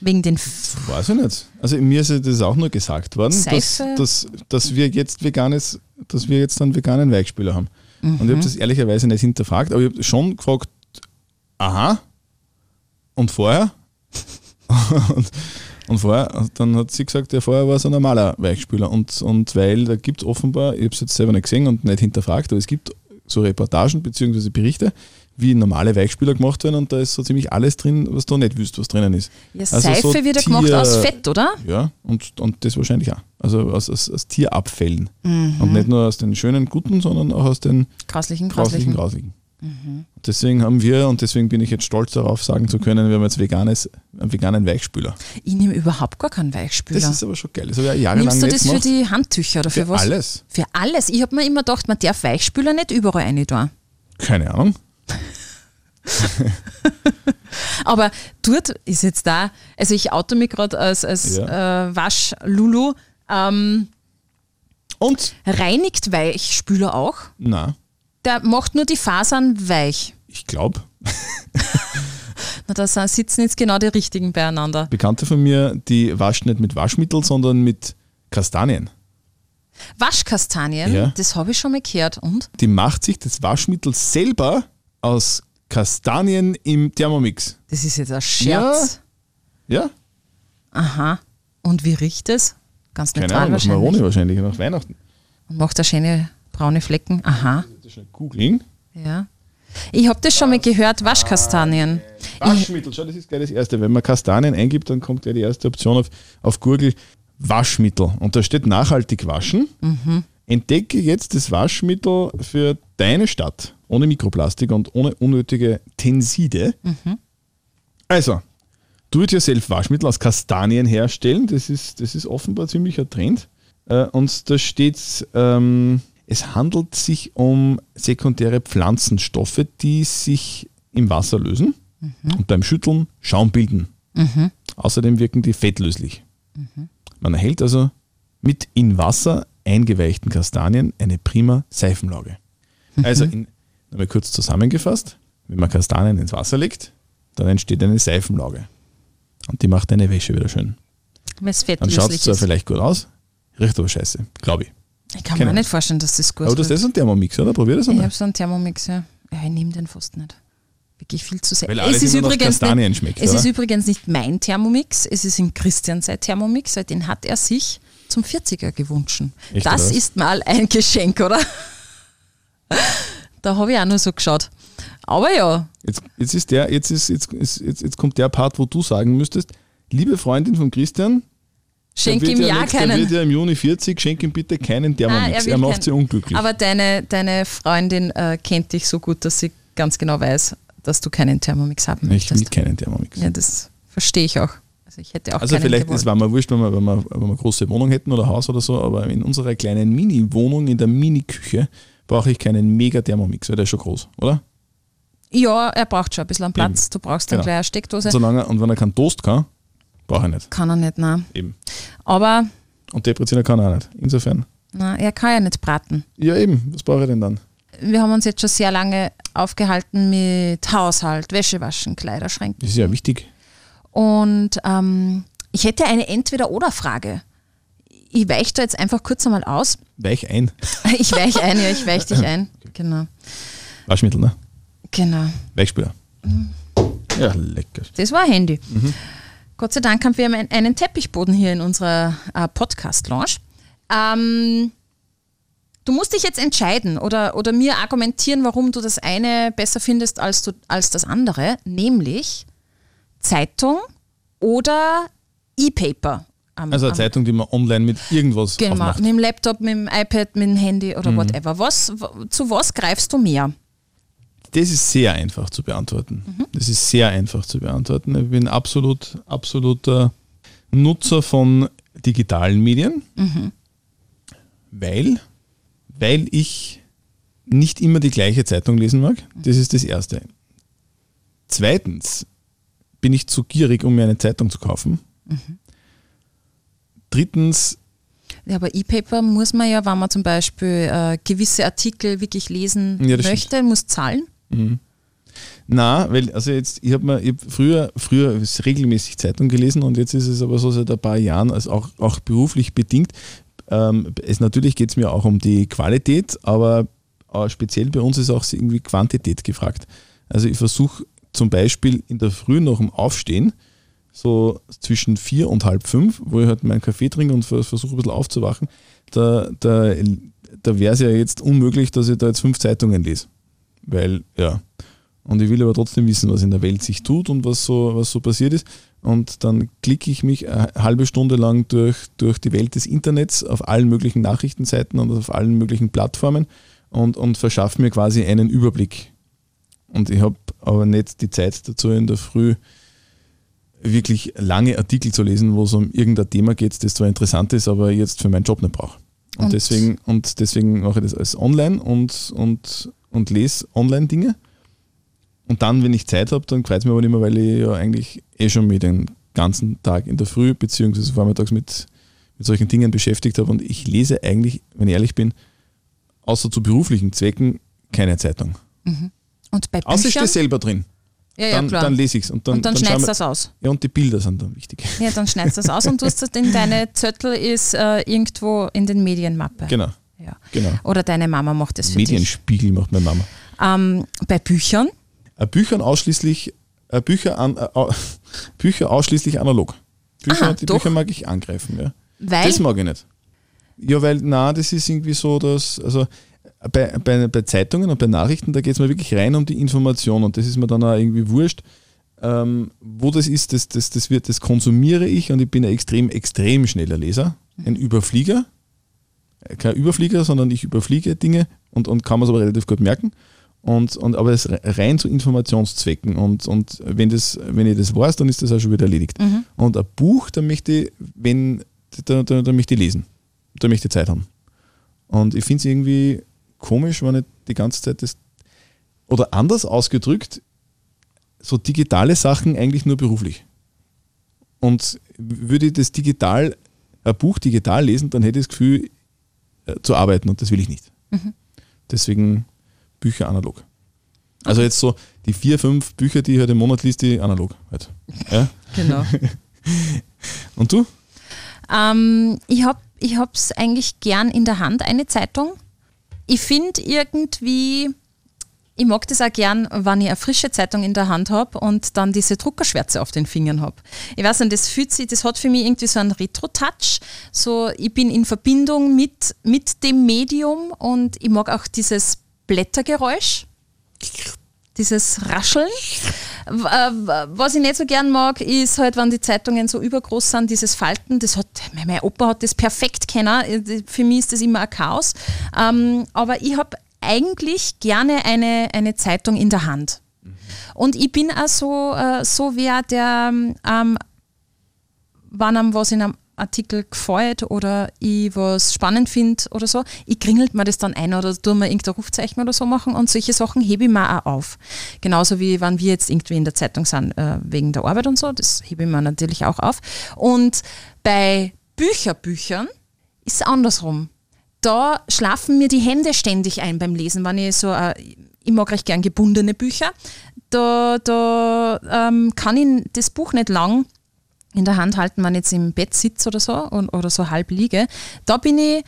Wegen den F Weiß ich nicht. Also mir ist das auch nur gesagt worden, dass, dass, dass wir jetzt veganes, dass wir jetzt einen veganen Weichspüler haben. Und ich Mhm. habe das ehrlicherweise nicht hinterfragt, aber ich habe schon gefragt, aha, und vorher? und, und vorher, dann hat sie gesagt, ja, vorher war es ein normaler Weichspüler. Und, und weil da gibt es offenbar, ich habe es jetzt selber nicht gesehen und nicht hinterfragt, aber es gibt so Reportagen bzw. Berichte, wie normale Weichspüler gemacht werden und da ist so ziemlich alles drin, was du nicht wüsst, was drinnen ist. ja, Also Seife so wird ja gemacht aus Fett, oder? Ja, und, und das wahrscheinlich auch. Also aus, aus, aus Tierabfällen. Mhm. Und nicht nur aus den schönen, guten, sondern auch aus den Grauslichen, grauslichen, grauslichen. grauslichen. Deswegen haben wir, und deswegen bin ich jetzt stolz darauf, sagen zu können, wir haben jetzt veganes, einen veganen Weichspüler. Ich nehme überhaupt gar keinen Weichspüler. Das ist aber schon geil. Das habe ich ja jahrelang Nimmst du das für die Handtücher oder für, Für was? alles. Für alles. Ich habe mir immer gedacht, man darf Weichspüler nicht überall rein tun. Keine Ahnung. Aber dort ist jetzt da, also ich auto mich gerade als, als Ja. äh, Waschlulu, ähm, Und? reinigt Weichspüler auch. Na, Der macht nur die Fasern weich. ich glaube, Na, da sitzen jetzt genau die richtigen beieinander. Bekannte von mir, die wascht nicht mit Waschmittel, sondern mit Kastanien. Waschkastanien, Ja. das habe ich schon mal gehört. Und? Die macht sich das Waschmittel selber aus Kastanien im Thermomix. Das ist jetzt ein Scherz. Ja? Aha. Und wie riecht es? Ganz Keine neutral Ahnung, nach wahrscheinlich. Maroni wahrscheinlich, nach Weihnachten. Und macht da schöne braune Flecken. Aha. Das schnell googeln. Ja. Ich habe das schon mal gehört, Waschkastanien. Waschmittel, schau, das ist gleich das erste. Wenn man Kastanien eingibt, dann kommt gleich die erste Option auf, auf Google Waschmittel. Und da steht nachhaltig waschen. Entdecke jetzt das Waschmittel für deine Stadt. Ohne Mikroplastik und ohne unnötige Tenside. Also, Do-it-yourself Waschmittel aus Kastanien herstellen. Das ist, das ist offenbar ziemlich ein Trend. Äh, und da steht, ähm, es handelt sich um sekundäre Pflanzenstoffe, die sich im Wasser lösen und beim Schütteln Schaum bilden. Außerdem wirken die fettlöslich. Man erhält also mit in Wasser eingeweichten Kastanien eine prima Seifenlauge. Also, in, nochmal kurz zusammengefasst, wenn man Kastanien ins Wasser legt, dann entsteht eine Seifenlauge. Und die macht deine Wäsche wieder schön. Dann schaut es zwar ist. vielleicht gut aus, riecht aber scheiße, glaube ich. Ich kann Keine mir nicht vorstellen, dass das gut Aber das wird. ist ein Thermomix, oder? Probier das Ich einmal. habe so einen Thermomix, ja. ja ich nehme den fast nicht. Wirklich viel zu sehr. Es ist, übrigens Kastanien nicht, schmeckt, es oder? ist übrigens nicht mein Thermomix, es ist im Christian sein Thermomix, weil den hat er sich zum 40er gewünscht. Das ist mal ein Geschenk, oder? Da habe ich auch nur so geschaut. Aber ja, Jetzt, jetzt ist der, jetzt ist, jetzt, jetzt, jetzt kommt der Part, wo du sagen müsstest, liebe Freundin von Christian, schenk ihm ja ja nächst- keinen. wird ja im Juni 40, schenk ihm bitte keinen Thermomix. will er macht keinen. sie unglücklich. Aber deine, deine Freundin äh, kennt dich so gut, dass sie ganz genau weiß, dass du keinen Thermomix haben ich will möchtest. keinen Thermomix. Ja, das verstehe ich auch. Also ich hätte auch Also vielleicht, gewollt. es war mal wurscht, wenn wir, wenn, wir, wenn wir eine große Wohnung hätten oder Haus oder so, aber in unserer kleinen Mini-Wohnung, in der Mini-Küche, brauche ich keinen Mega-Thermomix, weil der ist schon groß, oder? Ja, er braucht schon ein bisschen Platz. Du brauchst dann Genau. gleich eine Steckdose. Und, solange, und wenn er keinen Toast kann, brauche ich nicht. Kann er nicht, nein. Eben. Aber Und depressieren kann er auch nicht. Insofern. na, er kann ja nicht braten. Ja, eben. Was brauche ich denn dann? Wir haben uns jetzt schon sehr lange aufgehalten mit Haushalt, Wäschewaschen, Kleiderschränken. Das ist ja wichtig. Und ähm, ich hätte eine Entweder-Oder-Frage. Ich weiche da jetzt einfach kurz einmal aus. Weich ein. Ich weiche ein, ja, ich weiche dich ein. Genau. Waschmittel, ne? Genau. Weichspüler. Ja, lecker. Das war Handy. Gott sei Dank haben wir einen, einen Teppichboden hier in unserer äh, Podcast-Lounge. Ähm, du musst dich jetzt entscheiden oder, oder mir argumentieren, warum du das eine besser findest als, du, als das andere, nämlich Zeitung oder E-Paper. Am- Also eine am- Zeitung, die man online mit irgendwas Genau, aufmacht. mit dem Laptop, mit dem iPad, mit dem Handy oder whatever. Was, zu was greifst du mehr? Das ist sehr einfach zu beantworten. Das ist sehr einfach zu beantworten. Ich bin absolut, absoluter Nutzer von digitalen Medien, weil, weil ich nicht immer die gleiche Zeitung lesen mag. Das ist das Erste. Zweitens bin ich zu gierig, um mir eine Zeitung zu kaufen. Drittens Ja, aber E-Paper muss man ja, wenn man zum Beispiel äh, gewisse Artikel wirklich lesen Ja, möchte, muss zahlen. Na, weil, also jetzt, ich habe mir ich hab früher, früher regelmäßig Zeitung gelesen und jetzt ist es aber so seit ein paar Jahren, also auch, auch beruflich bedingt. Ähm, es, natürlich geht es mir auch um die Qualität, aber äh, speziell bei uns ist auch irgendwie Quantität gefragt. Also ich versuche zum Beispiel in der Früh nach dem Aufstehen, so zwischen vier und halb fünf, wo ich halt meinen Kaffee trinke und vers- versuche ein bisschen aufzuwachen, da, da, da wäre es ja jetzt unmöglich, dass ich da jetzt fünf Zeitungen lese. Weil, ja. Und ich will aber trotzdem wissen, was in der Welt sich tut und was so, was so passiert ist. Und dann klicke ich mich eine halbe Stunde lang durch, durch die Welt des Internets auf allen möglichen Nachrichtenseiten und auf allen möglichen Plattformen und, und verschaffe mir quasi einen Überblick. Und ich habe aber nicht die Zeit dazu in der Früh wirklich lange Artikel zu lesen, wo es um irgendein Thema geht, das zwar interessant ist, aber jetzt für meinen Job nicht brauche. Und, Und- deswegen, und deswegen mache ich das alles online und, und, und lese online-Dinge. Und dann, wenn ich Zeit habe, dann freut es mich aber nicht mehr, weil ich ja eigentlich eh schon mit den ganzen Tag in der Früh beziehungsweise vormittags mit, mit solchen Dingen beschäftigt habe. Und ich lese eigentlich, wenn ich ehrlich bin, außer zu beruflichen Zwecken keine Zeitung. Und bei Außer ich Büchern? stehe selber drin. Ja, ja, Dann, klar. dann lese ich es. Und dann, und dann, schauen schneidest du das aus. Ja, und die Bilder sind dann wichtig. Ja, dann schneidest du das aus und tust das in deine Zettel ist äh, irgendwo in den Medienmappe. Genau, Ja. genau. Oder deine Mama macht das für dich. Medienspiegel macht meine Mama. Ähm, bei Büchern? Äh, Büchern ausschließlich, äh, Bücher, an, äh, Bücher ausschließlich analog. Bücher, Aha, die doch. Bücher mag ich angreifen, ja. Weil, Das mag ich nicht. Ja, weil, na, das ist irgendwie so, dass, also bei, bei, bei Zeitungen und bei Nachrichten, da geht es mir wirklich rein um die Information und das ist mir dann auch irgendwie wurscht. Ähm, wo das ist, das, das, das, wird, das konsumiere ich und ich bin ein extrem, extrem schneller Leser. Ein Überflieger. Äh, Kein Überflieger, sondern ich überfliege Dinge und, und kann man es aber relativ gut merken. Und, und, aber es rein zu Informationszwecken. Und, und wenn, das, wenn ich das weiß, dann ist das auch schon wieder erledigt. Und ein Buch, da möchte ich, wenn, da, da, da möchte ich lesen. da möchte ich Zeit haben. Und ich finde es irgendwie komisch, wenn ich die ganze Zeit das, oder anders ausgedrückt, so digitale Sachen eigentlich nur beruflich. Und würde ich das digital, ein Buch digital lesen, dann hätte ich das Gefühl, äh, zu arbeiten und das will ich nicht. Deswegen Bücher analog. Also jetzt so die vier, fünf Bücher, die ich halt im Monat liest, die analog halt. Ja? Genau. Und du? Ähm, ich habe es eigentlich gern in der Hand, eine Zeitung. Ich finde irgendwie, ich mag das auch gern, wenn ich eine frische Zeitung in der Hand habe und dann diese Druckerschwärze auf den Fingern habe. Ich weiß nicht, das fühlt sich, das hat für mich irgendwie so einen Retro-Touch. So, ich bin in Verbindung mit, mit dem Medium und ich mag auch dieses Blättergeräusch. Dieses Rascheln. Äh, Was ich nicht so gern mag, ist halt, wenn die Zeitungen so übergroß sind, dieses Falten. Das hat, mein Opa hat das perfekt kennen. Für mich ist das immer ein Chaos. Ähm, aber ich habe eigentlich gerne eine, eine Zeitung in der Hand. Und ich bin auch so, äh, so wer, der, ähm, wenn einem was in einem Artikel gefällt oder ich was spannend finde oder so, ich kringelt mir das dann ein oder tue mir irgendein Rufzeichen oder so machen und solche Sachen hebe ich mir auch auf. Genauso wie wenn wir jetzt irgendwie in der Zeitung sind äh, wegen der Arbeit und so, das hebe ich mir natürlich auch auf. Und bei Bücherbüchern ist es andersrum. Da schlafen mir die Hände ständig ein beim Lesen, wenn ich so, äh, ich mag recht gern gebundene Bücher, da, da ähm, kann ich das Buch nicht lang in der Hand halten, wenn ich jetzt im Bett sitze oder so und, oder so halb liege. Da bin ich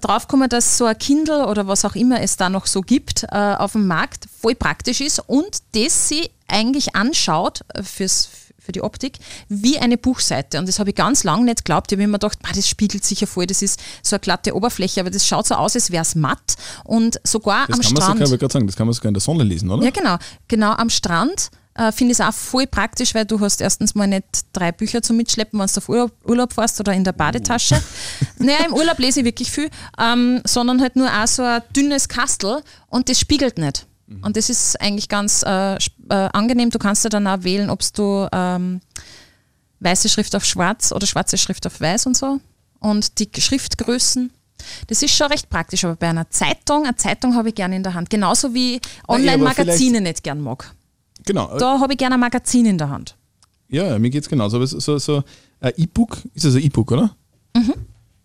draufgekommen, dass so ein Kindle oder was auch immer es da noch so gibt äh, auf dem Markt voll praktisch ist und das sie eigentlich anschaut äh, fürs, für die Optik wie eine Buchseite. Und das habe ich ganz lange nicht geglaubt. Ich habe immer gedacht, "Bah, das spiegelt sicher voll, das ist so eine glatte Oberfläche, aber das schaut so aus, als wäre es matt. Und sogar Das am kann man Strand. sogar, ich gerade sagen, das kann man sogar in der Sonne lesen, oder? Ja, genau. Genau am Strand äh, finde ich es auch voll praktisch, weil du hast erstens mal nicht drei Bücher zum Mitschleppen, wenn du auf Urlaub, Urlaub fährst oder in der Badetasche. naja, im Urlaub lese ich wirklich viel, ähm, sondern halt nur auch so ein dünnes Kastel und das spiegelt nicht. Und das ist eigentlich ganz äh, äh, angenehm. Du kannst ja dann auch wählen, ob du ähm, weiße Schrift auf schwarz oder schwarze Schrift auf weiß und so. Und die Schriftgrößen. Das ist schon recht praktisch, aber bei einer Zeitung, eine Zeitung habe ich gerne in der Hand. Genauso wie Online-Magazine nicht gern mag. Genau. Da habe ich gerne ein Magazin in der Hand. Ja, mir geht es genauso. Aber so, so, so ein E-Book, ist das ein E-Book, oder?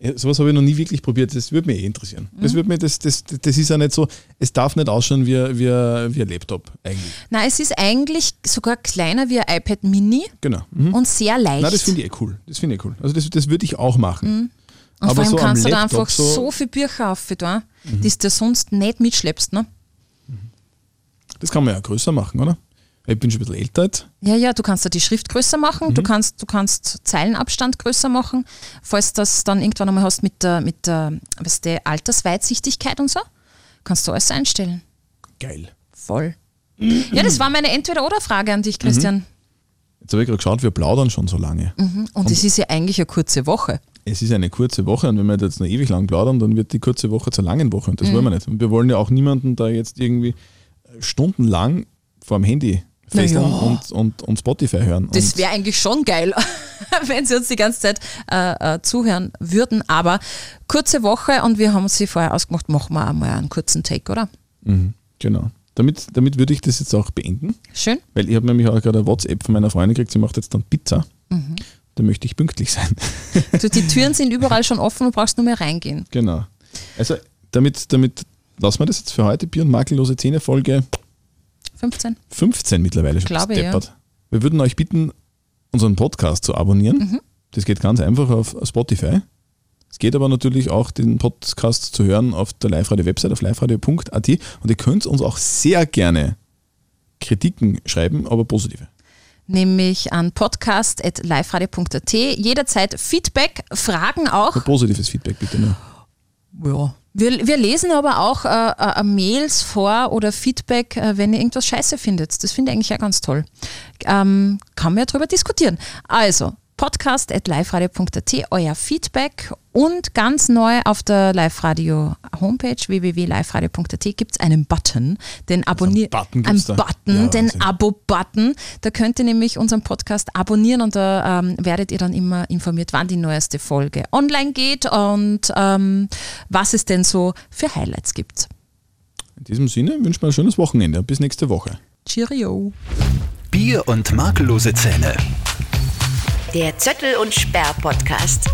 Ja, sowas habe ich noch nie wirklich probiert. Das würde mich eh interessieren. Das, würde mich, das, das, das ist ja nicht so, es darf nicht ausschauen wie, wie, wie ein Laptop eigentlich. Nein, es ist eigentlich sogar kleiner wie ein iPad Mini Genau. Mhm. und sehr leicht. Nein, das finde ich eh cool. Das finde ich eh cool. Also das, das würde ich auch machen. und vor aber allem so kannst du da einfach so, so- Mhm. viele Bücher aufgetan, die du sonst nicht mitschleppst. Ne? Das kann man ja größer machen, oder? Ich bin schon ein bisschen älter jetzt. Ja, ja, du kannst da die Schrift größer machen, Mhm. du, kannst, du kannst Zeilenabstand größer machen, falls du das dann irgendwann einmal hast mit der, mit der weißt du, Altersweitsichtigkeit und so. Kannst du alles einstellen. Geil. Voll. Ja, das war meine Entweder-Oder-Frage an dich, Mhm. Christian. Jetzt habe ich gerade geschaut, wir plaudern schon so lange. Und es ist ja eigentlich eine kurze Woche. Es ist eine kurze Woche und wenn wir jetzt noch ewig lang plaudern, dann wird die kurze Woche zur langen Woche und das wollen wir nicht. Und wir wollen ja auch niemanden da jetzt irgendwie stundenlang vor dem Handy fesseln Na ja. und, und, und Spotify hören. Das wäre eigentlich schon geil, wenn sie uns die ganze Zeit äh, äh, zuhören würden. Aber kurze Woche und wir haben uns sie vorher ausgemacht, machen wir einmal einen kurzen Take, oder? Genau. Damit, damit würde ich das jetzt auch beenden, Schön. weil ich habe nämlich auch gerade eine WhatsApp von meiner Freundin gekriegt, sie macht jetzt dann Pizza. Mhm. Da möchte ich pünktlich sein. Du, die Türen sind überall schon offen, du brauchst nur mehr reingehen. genau. Also damit, damit lassen wir das jetzt für heute. Bier und makellose Zähne Folge 15. 15 mittlerweile schon. Glaube, gesteppert. Wir würden euch bitten, unseren Podcast zu abonnieren. Mhm. Das geht ganz einfach auf Spotify. Es geht aber natürlich auch, den Podcast zu hören auf der Live-Radio-Website auf liveradio.at und ihr könnt uns auch sehr gerne Kritiken schreiben, aber positive. Nämlich an podcast.liveradio.at. Jederzeit Feedback, Fragen auch. Nur positives Feedback bitte nur. Ja. Wir, wir lesen aber auch äh, äh, Mails vor oder Feedback, äh, wenn ihr irgendwas scheiße findet. Das finde ich eigentlich ja ganz toll. Ähm, kann man ja drüber diskutieren. Also, podcast.liferadio.at euer Feedback und ganz neu auf der Live-Radio Homepage www.liveradio.at gibt es einen Button, den Abonnier Also Button ein gibt's da? Button, Ja, den. Abo-Button. Da könnt ihr nämlich unseren Podcast abonnieren und da ähm, werdet ihr dann immer informiert, wann die neueste Folge online geht und ähm, was es denn so für Highlights gibt. In diesem Sinne wünschen wir ein schönes Wochenende. Bis nächste Woche. Cheerio! Bier und makellose Zähne. Der Zöttel und Sperr Podcast.